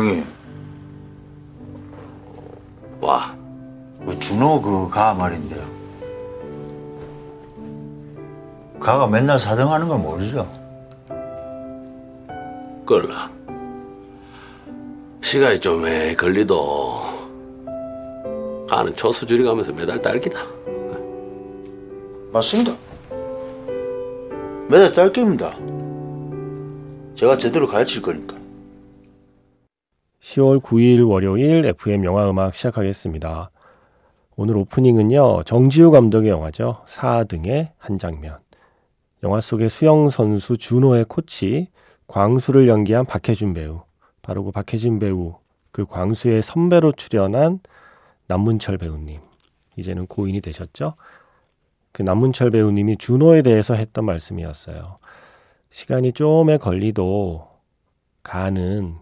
형님. 와. 그 준호 그 가 말인데요. 가가 맨날 사등하는 건 모르죠? 끌라. 시간이 좀 에 걸리도 가는 초수 줄여가면서 매달 딸기다. 맞습니다. 매달 딸깁니다. 제가 제대로 가르칠 거니까. 10월 9일 월요일 FM 영화 음악 시작하겠습니다. 오늘 오프닝은요, 정지우 감독의 영화죠. 사등의 한 장면. 영화 속의 수영 선수 준호의 코치, 광수를 연기한 박해준 배우. 바로 그 박해준 배우, 그 광수의 선배로 출연한 남문철 배우님. 이제는 고인이 되셨죠? 그 남문철 배우님이 준호에 대해서 했던 말씀이었어요. 시간이 좀에 걸리도 가는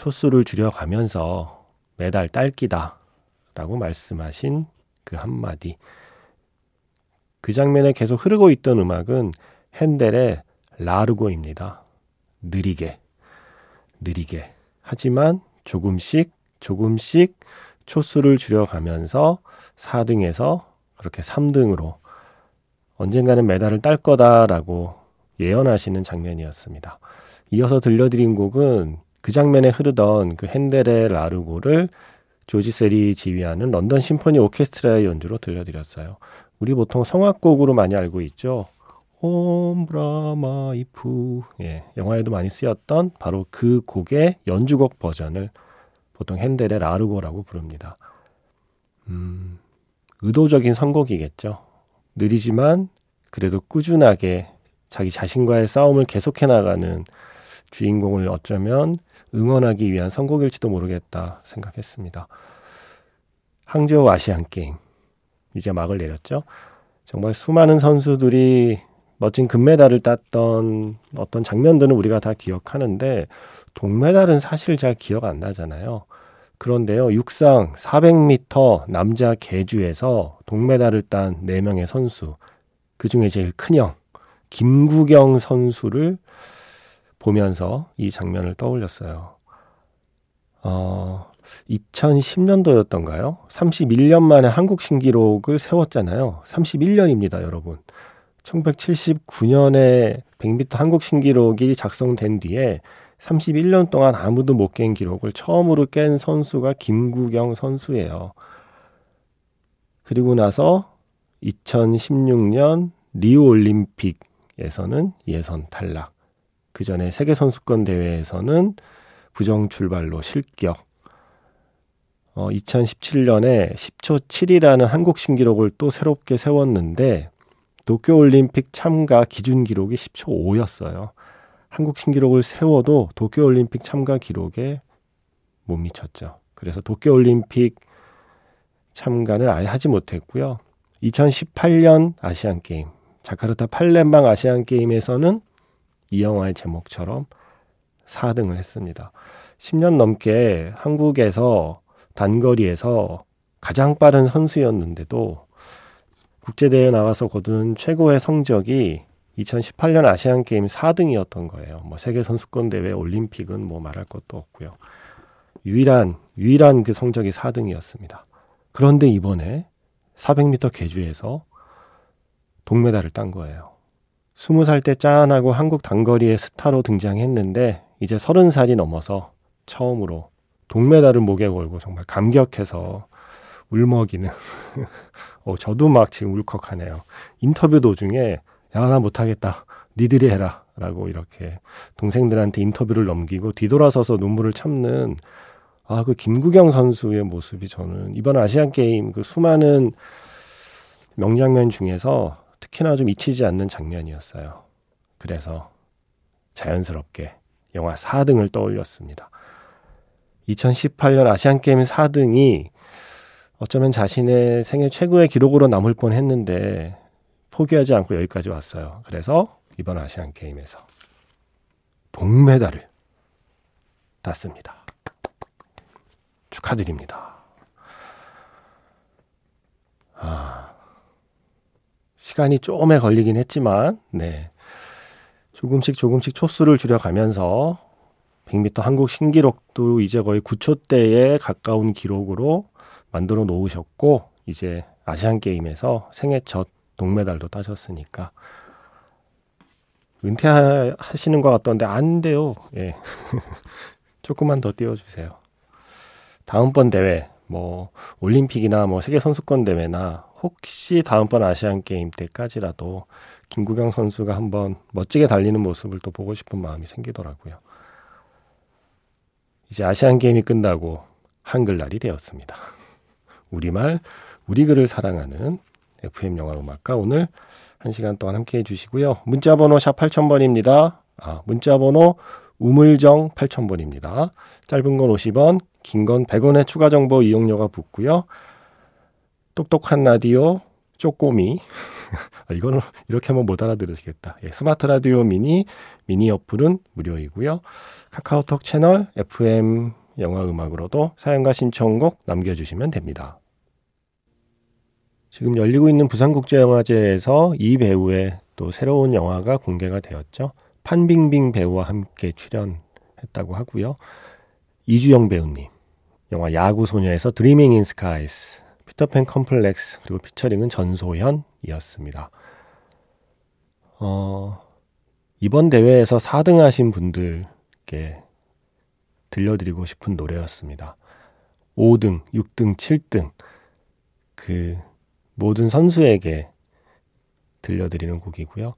초수를 줄여가면서 매달 딸기다 라고 말씀하신 그 한마디. 그 장면에 계속 흐르고 있던 음악은 핸델의 라르고입니다. 느리게, 느리게. 하지만 조금씩, 조금씩 초수를 줄여가면서 4등에서 그렇게 3등으로 언젠가는 메달을 딸 거다라고 예언하시는 장면이었습니다. 이어서 들려드린 곡은 그 장면에 흐르던 그 핸델의 라르고를 조지 세리 지휘하는 런던 심포니 오케스트라의 연주로 들려드렸어요. 우리 보통 성악곡으로 많이 알고 있죠. 홈브라마이프 예, 영화에도 많이 쓰였던 바로 그 곡의 연주곡 버전을 보통 핸델의 라르고라고 부릅니다. 음, 의도적인 선곡이겠죠. 느리지만 그래도 꾸준하게 자기 자신과의 싸움을 계속해 나가는 주인공을 어쩌면 응원하기 위한 선곡일지도 모르겠다 생각했습니다. 항저우 아시안 게임 이제 막을 내렸죠. 정말 수많은 선수들이 멋진 금메달을 땄던 어떤 장면들은 우리가 다 기억하는데 동메달은 사실 잘 기억 안 나잖아요. 그런데요, 육상 400m 남자 계주에서 동메달을 딴 4명의 선수, 그 중에 제일 큰 형, 김구경 선수를 보면서 이 장면을 떠올렸어요. 어, 2010년도였던가요? 31년 만에 한국 신기록을 세웠잖아요. 31년입니다, 여러분. 1979년에 100m 한국 신기록이 작성된 뒤에 31년 동안 아무도 못 깬 기록을 처음으로 깬 선수가 김구경 선수예요. 그리고 나서 2016년 리우 올림픽에서는 예선 탈락. 그 전에 세계 선수권 대회에서는 부정 출발로 실격. 어, 2017년에 10초 7이라는 한국 신기록을 또 새롭게 세웠는데 도쿄 올림픽 참가 기준 기록이 10초 5였어요. 한국 신기록을 세워도 도쿄 올림픽 참가 기록에 못 미쳤죠. 그래서 도쿄 올림픽 참가는 아예 하지 못했고요. 2018년 아시안 게임, 자카르타 팔렘방 아시안 게임에서는 이 영화의 제목처럼 4등을 했습니다. 10년 넘게 한국에서 단거리에서 가장 빠른 선수였는데도 국제대회 나가서 거둔 최고의 성적이 2018년 아시안 게임 4등이었던 거예요. 뭐 세계 선수권 대회, 올림픽은 뭐 말할 것도 없고요. 유일한 유일한 그 성적이 4등이었습니다. 그런데 이번에 400m 계주에서 동메달을 딴 거예요. 20살 때 짠하고 한국 단거리의 스타로 등장했는데 이제 30살이 넘어서 처음으로 동메달을 목에 걸고 정말 감격해서 울먹이는 어, 저도 막 지금 울컥하네요. 인터뷰 도중에 야, 나 못하겠다. 니들이 해라. 라고 이렇게 동생들한테 인터뷰를 넘기고 뒤돌아서서 눈물을 참는 아, 그 김구경 선수의 모습이 저는 이번 아시안 게임 그 수많은 명장면 중에서 특히나 좀 잊히지 않는 장면이었어요. 그래서 자연스럽게 영화 4등을 떠올렸습니다. 2018년 아시안 게임 4등이 어쩌면 자신의 생애 최고의 기록으로 남을 뻔 했는데 포기하지 않고 여기까지 왔어요. 그래서 이번 아시안 게임에서 동메달을 땄습니다. 축하드립니다. 아, 시간이 조금에 걸리긴 했지만, 네. 조금씩 조금씩 초수를 줄여가면서 100m 한국 신기록도 이제 거의 9초대에 가까운 기록으로 만들어 놓으셨고 이제 아시안 게임에서 생애 첫 동메달도 따셨으니까 은퇴하시는 것 같던데 안 돼요. 예. 조금만 더 띄워주세요. 다음번 대회, 뭐 올림픽이나 뭐 세계 선수권 대회나 혹시 다음번 아시안 게임 때까지라도 김구경 선수가 한번 멋지게 달리는 모습을 또 보고 싶은 마음이 생기더라고요. 이제 아시안 게임이 끝나고 한글날이 되었습니다. 우리말, 우리 글을 사랑하는 FM 영화 음악과 오늘 한 시간 동안 함께 해주시고요. 문자 번호 샵 8000번입니다. 아, 문자 번호 우물정 8000번입니다. 짧은 건 50원, 긴 건 100원의 추가 정보 이용료가 붙고요. 똑똑한 라디오, 쪼꼬미. 아, 이거는 이렇게 하면 못 알아들으시겠다. 예, 스마트 라디오 미니, 미니 어플은 무료이고요. 카카오톡 채널 FM 영화 음악으로도 사연과 신청곡 남겨주시면 됩니다. 지금 열리고 있는 부산국제영화제에서 이 배우의 또 새로운 영화가 공개가 되었죠. 판빙빙 배우와 함께 출연했다고 하고요. 이주영 배우님, 영화 야구 소녀에서 Dreaming in Skies, 피터팬 컴플렉스 그리고 피처링은 전소현이었습니다. 어, 이번 대회에서 4등 하신 분들께 들려드리고 싶은 노래였습니다. 5등, 6등, 7등 그 모든 선수에게 들려드리는 곡이고요.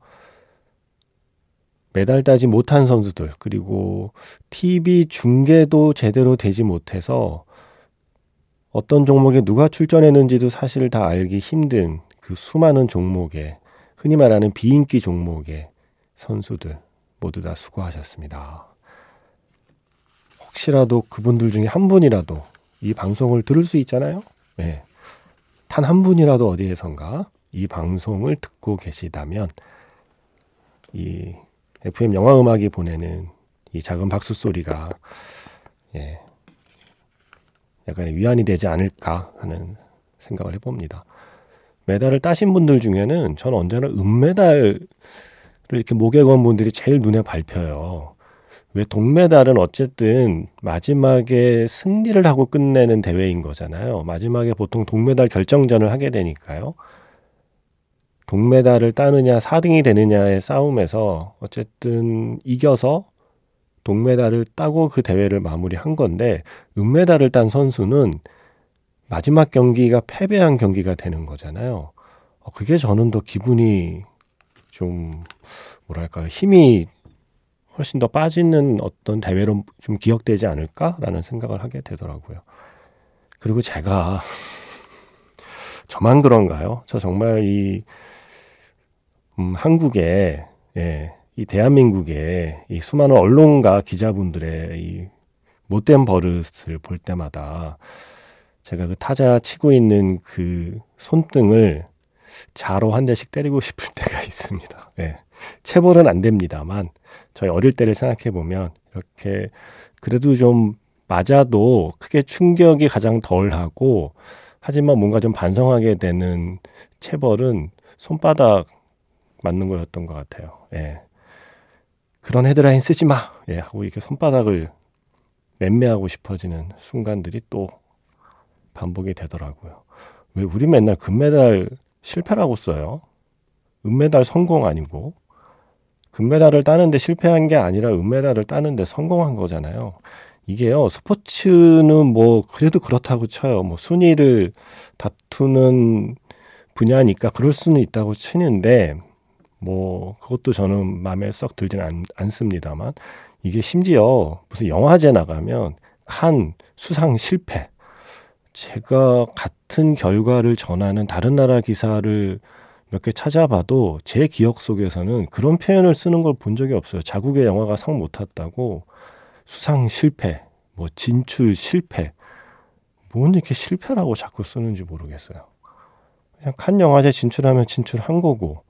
메달 따지 못한 선수들, 그리고 TV 중계도 제대로 되지 못해서 어떤 종목에 누가 출전했는지도 사실 다 알기 힘든 그 수많은 종목에, 흔히 말하는 비인기 종목의 선수들 모두 다 수고하셨습니다. 혹시라도 그분들 중에 한 분이라도 이 방송을 들을 수 있잖아요? 네. 단 한 분이라도 어디에선가 이 방송을 듣고 계시다면 이 FM 영화 음악이 보내는 이 작은 박수 소리가 예, 약간의 위안이 되지 않을까 하는 생각을 해봅니다. 메달을 따신 분들 중에는 저는 언제나 은메달을 이렇게 목에 건 분들이 제일 눈에 밟혀요. 왜 동메달은 어쨌든 마지막에 승리를 하고 끝내는 대회인 거잖아요. 마지막에 보통 동메달 결정전을 하게 되니까요. 동메달을 따느냐 4등이 되느냐의 싸움에서 어쨌든 이겨서 동메달을 따고 그 대회를 마무리한 건데 은메달을 딴 선수는 마지막 경기가 패배한 경기가 되는 거잖아요. 어, 그게 저는 더 기분이 좀 뭐랄까요 힘이 훨씬 더 빠지는 어떤 대회로 좀 기억되지 않을까라는 생각을 하게 되더라고요. 그리고 제가 저만 그런가요? 저 정말 이 음, 한국에 예, 이 대한민국의 이 수많은 언론과 기자분들의 이 못된 버릇을 볼 때마다 제가 그 타자 치고 있는 그 손등을 자로 한 대씩 때리고 싶을 때가 있습니다. 예. 체벌은 안 됩니다만 저희 어릴 때를 생각해 보면 이렇게 그래도 좀 맞아도 크게 충격이 가장 덜하고 하지만 뭔가 좀 반성하게 되는 체벌은 손바닥 맞는 거였던 것 같아요. 예. 그런 헤드라인 쓰지 마! 예, 하고 이렇게 손바닥을 맴매하고 싶어지는 순간들이 또 반복이 되더라고요. 왜 우리 맨날 금메달 실패라고 써요? 은메달 성공 아니고 금메달을 따는데 실패한 게 아니라 은메달을 따는데 성공한 거잖아요. 이게요, 스포츠는 뭐, 그래도 그렇다고 쳐요. 뭐, 순위를 다투는 분야니까 그럴 수는 있다고 치는데, 뭐, 그것도 저는 마음에 썩 들지는 않, 않습니다만, 이게 심지어 무슨 영화제 나가면 칸 수상 실패. 제가 같은 결과를 전하는 다른 나라 기사를 몇 개 찾아봐도 제 기억 속에서는 그런 표현을 쓰는 걸 본 적이 없어요. 자국의 영화가 상 못 탔다고 수상 실패, 뭐 진출 실패, 뭔 이렇게 실패라고 자꾸 쓰는지 모르겠어요. 그냥 칸 영화제 진출하면 진출한 거고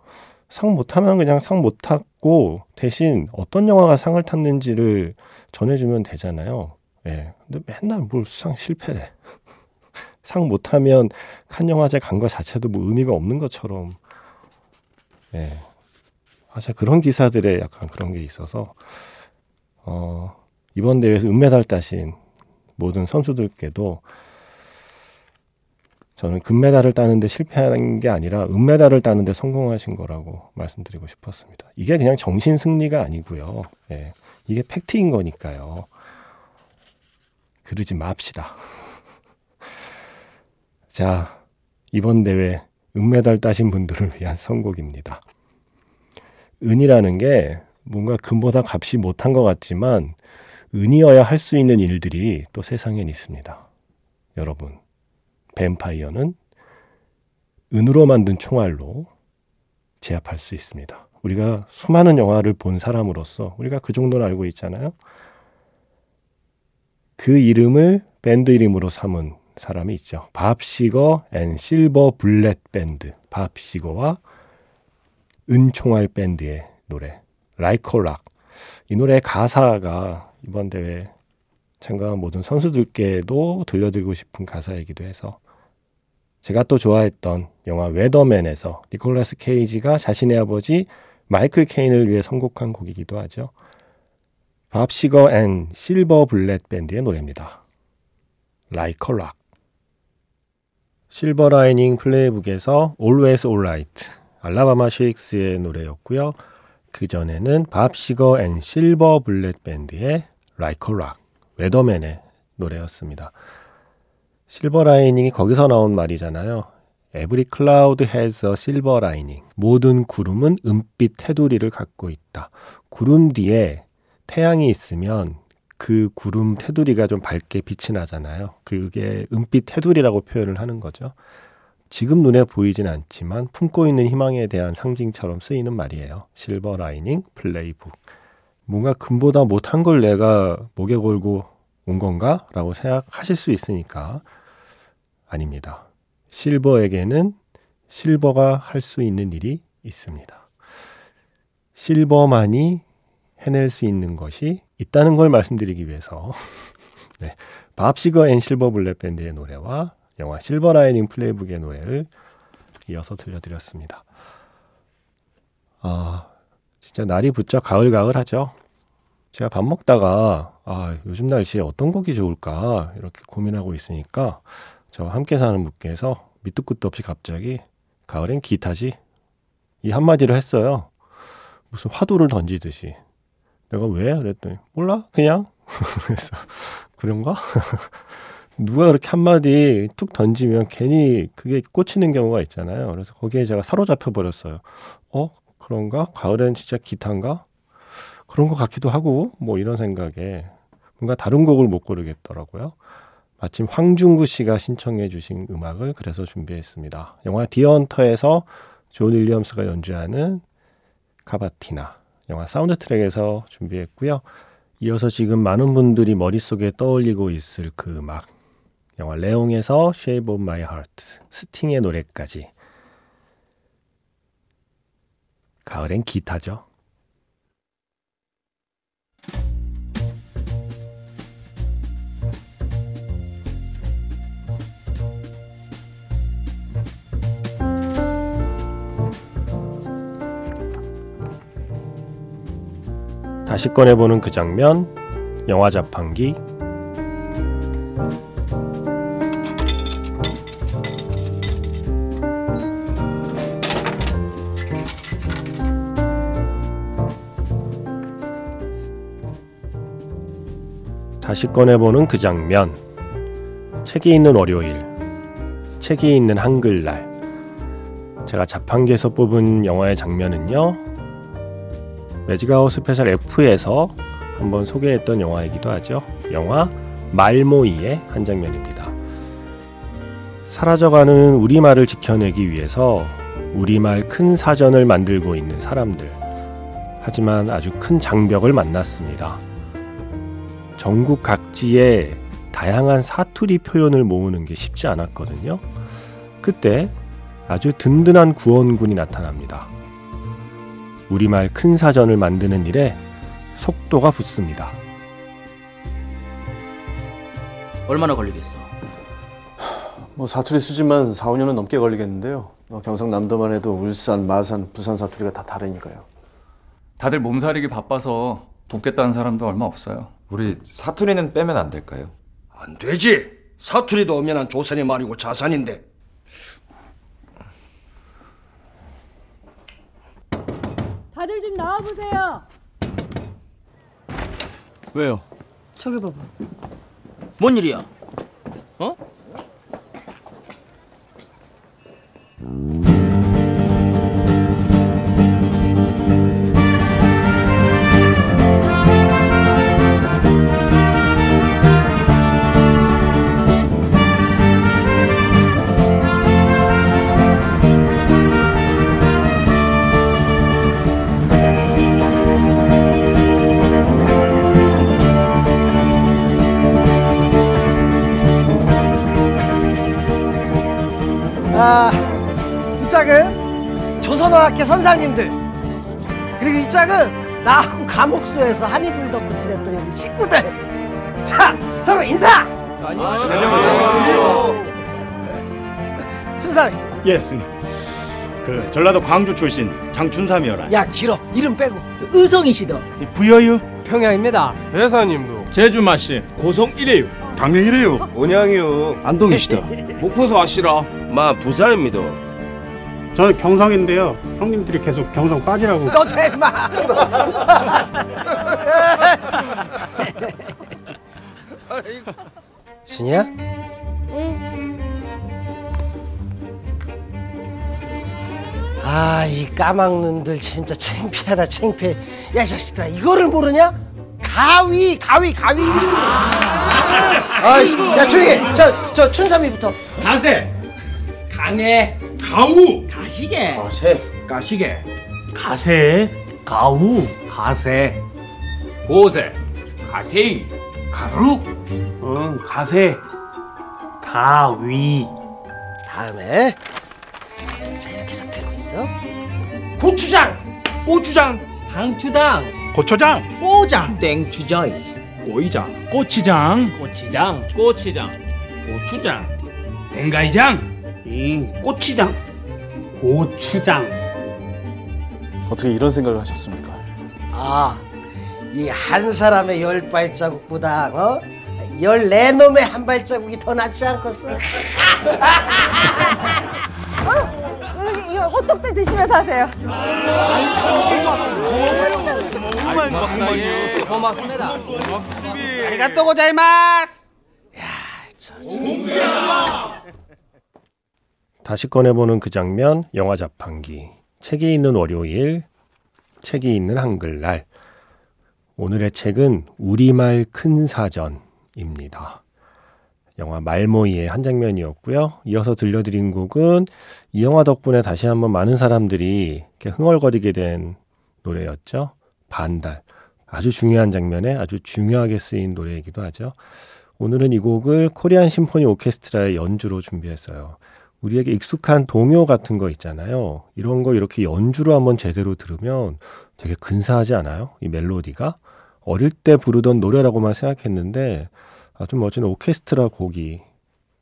상 못하면 그냥 상 못 탔고 대신 어떤 영화가 상을 탔는지를 전해주면 되잖아요. 예. 근데 맨날 뭘 수상 실패래. 상 못하면 칸 영화제 간거 자체도 뭐 의미가 없는 것처럼 예. 아, 자, 그런 기사들에 약간 그런 게 있어서, 어, 이번 대회에서 은메달 따신 모든 선수들께도 저는 금메달을 따는데 실패한 게 아니라 은메달을 따는데 성공하신 거라고 말씀드리고 싶었습니다. 이게 그냥 정신 승리가 아니고요. 예, 이게 팩트인 거니까요. 그러지 맙시다. 자, 이번 대회 은메달 따신 분들을 위한 선곡입니다. 은이라는 게 뭔가 금보다 값이 못한 것 같지만 은이어야 할 수 있는 일들이 또 세상엔 있습니다. 여러분, 뱀파이어는 은으로 만든 총알로 제압할 수 있습니다. 우리가 수많은 영화를 본 사람으로서 우리가 그 정도는 알고 있잖아요. 그 이름을 밴드 이름으로 삼은 사람이 있죠. 밥 시거 and Silver Bullet Band. 밥 시거와 은총알 밴드의 노래 Like a Rock. 이 노래의 가사가 이번 대회 참가한 모든 선수들께도 들려드리고 싶은 가사이기도 해서 제가 또 좋아했던 영화 웨더맨에서 니콜라스 케이지가 자신의 아버지 마이클 케인을 위해 선곡한 곡이기도 하죠. 밥 시거 앤 실버 블렛 밴드의 노래입니다. Like a Rock. 실버 라이닝 플레이북에서 Always Alright 알라바마 쉐익스의 노래였고요. 그 전에는 밥 시거 앤 실버 블렛 밴드의 Like a Rock 웨더맨의 노래였습니다. silver lining이 거기서 나온 말이잖아요. Every cloud has a silver lining. 모든 구름은 은빛 테두리를 갖고 있다. 구름 뒤에 태양이 있으면 그 구름 테두리가 좀 밝게 빛이 나잖아요. 그게 은빛 테두리라고 표현을 하는 거죠. 지금 눈에 보이진 않지만 품고 있는 희망에 대한 상징처럼 쓰이는 말이에요. 실버 라이닝 플레이북. 뭔가 금보다 못한 걸 내가 목에 걸고 온 건가? 라고 생각하실 수 있으니까 아닙니다. 실버에게는 실버가 할 수 있는 일이 있습니다. 실버만이 해낼 수 있는 것이 있다는 걸 말씀드리기 위해서 네, 밥 시거 앤 실버 블렛 밴드의 노래와 영화 실버 라이닝 플레이북의 노래를 이어서 들려드렸습니다. 아, 진짜 날이 부쩍 가을가을하죠. 제가 밥 먹다가 아, 요즘 날씨에 어떤 곡이 좋을까 이렇게 고민하고 있으니까 저 함께 사는 분께서 밑도 끝도 없이 갑자기 가을엔 기타지 이 한마디를 했어요. 무슨 화두를 던지듯이 내가 왜? 그랬더니 몰라 그냥 그래서 그런가? 누가 그렇게 한마디 툭 던지면 괜히 그게 꽂히는 경우가 있잖아요. 그래서 거기에 제가 사로잡혀 버렸어요. 어? 그런가? 가을엔 진짜 기타인가? 그런 것 같기도 하고 뭐 이런 생각에 뭔가 다른 곡을 못 고르겠더라고요. 마침 황중구 씨가 신청해 주신 음악을 그래서 준비했습니다. 영화 디언터에서 존 윌리엄스가 연주하는 카바티나 영화 사운드 트랙에서 준비했고요. 이어서 지금 많은 분들이 머릿속에 떠올리고 있을 그 음악 영화 레옹에서 Shape of My Heart 스팅의 노래까지 가을엔 기타죠. 다시 꺼내보는 그 장면, 영화 자판기. 다시 꺼내보는 그 장면. 책이 있는 월요일. 책이 있는 한글날. 제가 자판기에서 뽑은 영화의 장면은요. 매직아웃 스페셜 F에서 한번 소개했던 영화이기도 하죠. 영화 말모이의 한 장면입니다. 사라져가는 우리말을 지켜내기 위해서 우리말 큰 사전을 만들고 있는 사람들. 하지만 아주 큰 장벽을 만났습니다. 전국 각지에 다양한 사투리 표현을 모으는 게 쉽지 않았거든요. 그때 아주 든든한 구원군이 나타납니다. 우리말 큰 사전을 만드는 일에 속도가 붙습니다. 얼마나 걸리겠어? 뭐 사투리 수집만 4, 5년은 넘게 걸리겠는데요. 뭐 경상남도만 해도 울산, 마산, 부산 사투리가 다 다르니까요. 다들 몸살이기 바빠서 돕겠다는 사람도 얼마 없어요. 우리 사투리는 빼면 안 될까요? 안 되지. 사투리도 엄연한 조선의 말이고 자산인데. 다들 좀 나와보세요. 왜요? 저기 봐봐. 뭔 일이야? 어? 조선어학회 선생님들 그리고 이 짝은 나하고 감옥소에서 한입을 덮고 지냈던 우리 식구들 자 서로 인사 춘삼이 예, 스님. 그 전라도 광주 출신 장춘삼이어라. 야 길어 이름 빼고 의성이시더. 부여유 평양입니다. 회사님도 제주마 씨 고성 1회요 강릉이래요. 온양이요. 안동이시다 목포서 아시라 마 부산입니다. 저는 경상인데요. 형님들이 계속 경상 빠지라고. 너 제마 순이야? 아, 이 까막눈들 진짜 창피하다, 창피해. 야, 이 자식들아, 이거를 모르냐? 가위, 가위, 가위. 아이씨, 야, 조용히 해. 저, 저, 춘삼이부터. 가세, 강해 가우, 가시게. 가세. 가시게. 가세, 가우. 가세. 고세. 가세이. 가루. 응 가세. 가위. 다음에. 자, 이렇게 해서 들고 있어. 고추장! 고추장, 당추당 고초장, 꼬장. 땡추자이 꼬이장. 고치장, 꼬치장. 꼬치장. 고추장. 뱅가이장. 이 꼬치장 고추장. 어떻게 이런 생각을 하셨습니까? 아, 이 한 사람의 열 발자국보다, 어? 열네 놈의 한 발자국이 더 낫지 않겠어? 이거 호떡들 드시면서 하세요. 고맙습니다. 고맙습니다. 아리가또 고자이마스 다시 꺼내보는 그 장면, 영화 자판기. 책이 있는 월요일, 책이 있는 한글날. 오늘의 책은 우리말 큰 사전입니다. 영화 말모이의 한 장면이었고요. 이어서 들려드린 곡은 이 영화 덕분에 다시 한번 많은 사람들이 흥얼거리게 된 노래였죠. 반달. 아주 중요한 장면에 아주 중요하게 쓰인 노래이기도 하죠. 오늘은 이 곡을 코리안 심포니 오케스트라의 연주로 준비했어요. 우리에게 익숙한 동요 같은 거 있잖아요. 이런 거 이렇게 연주로 한번 제대로 들으면 되게 근사하지 않아요? 이 멜로디가. 어릴 때 부르던 노래라고만 생각했는데 아주 멋진 오케스트라 곡이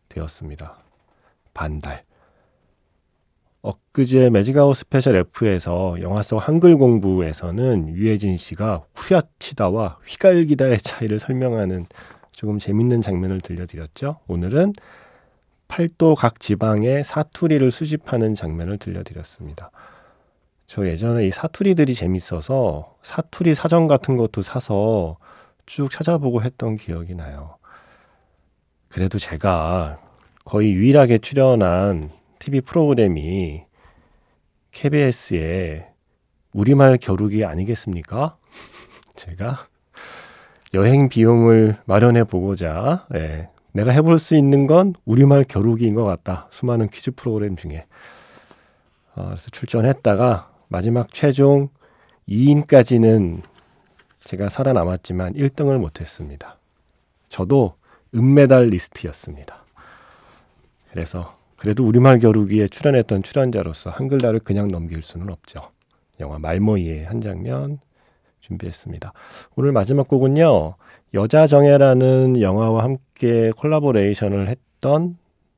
되었습니다. 반달. 엊그제 매직아웃 스페셜 F에서 영화 속 한글 공부에서는 유해진 씨가 후려치다와 휘갈기다의 차이를 설명하는 조금 재밌는 장면을 들려드렸죠. 오늘은 팔도 각 지방의 사투리를 수집하는 장면을 들려드렸습니다. 저 예전에 이 사투리들이 재밌어서 사투리 사전 같은 것도 사서 쭉 찾아보고 했던 기억이 나요. 그래도 제가 거의 유일하게 출연한 TV 프로그램이 KBS의 우리말 겨루기 아니겠습니까? 제가 여행 비용을 마련해 보고자 예, 내가 해볼 수 있는 건 우리말 겨루기인 것 같다. 수많은 퀴즈 프로그램 중에. 어, 그래서 출전했다가 마지막 최종 2인까지는 제가 살아남았지만 1등을 못했습니다. 저도 은메달 리스트였습니다. 그래서 그래도 우리말 겨루기에 출연했던 출연자로서 한글날을 그냥 넘길 수는 없죠. 영화 말모이의 한 장면 준비했습니다. 오늘 마지막 곡은요. 여자 정예라는 영화와 함께 콜라보레이션을 했던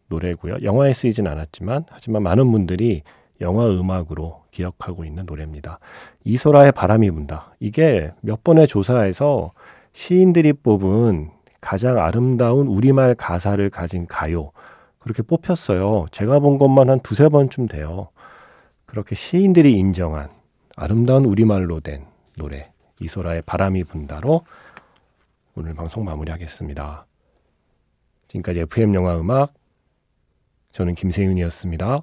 노래고요. 영화에 쓰이진 않았지만 하지만 많은 분들이 영화 음악으로 기억하고 있는 노래입니다. 이소라의 바람이 분다. 이게 몇 번의 조사에서 시인들이 뽑은 가장 아름다운 우리말 가사를 가진 가요. 그렇게 뽑혔어요. 제가 본 것만 한 두세 번쯤 돼요. 그렇게 시인들이 인정한 아름다운 우리말로 된 노래 이소라의 바람이 분다로 오늘 방송 마무리하겠습니다. 지금까지 FM 영화 음악 저는 김세윤이었습니다.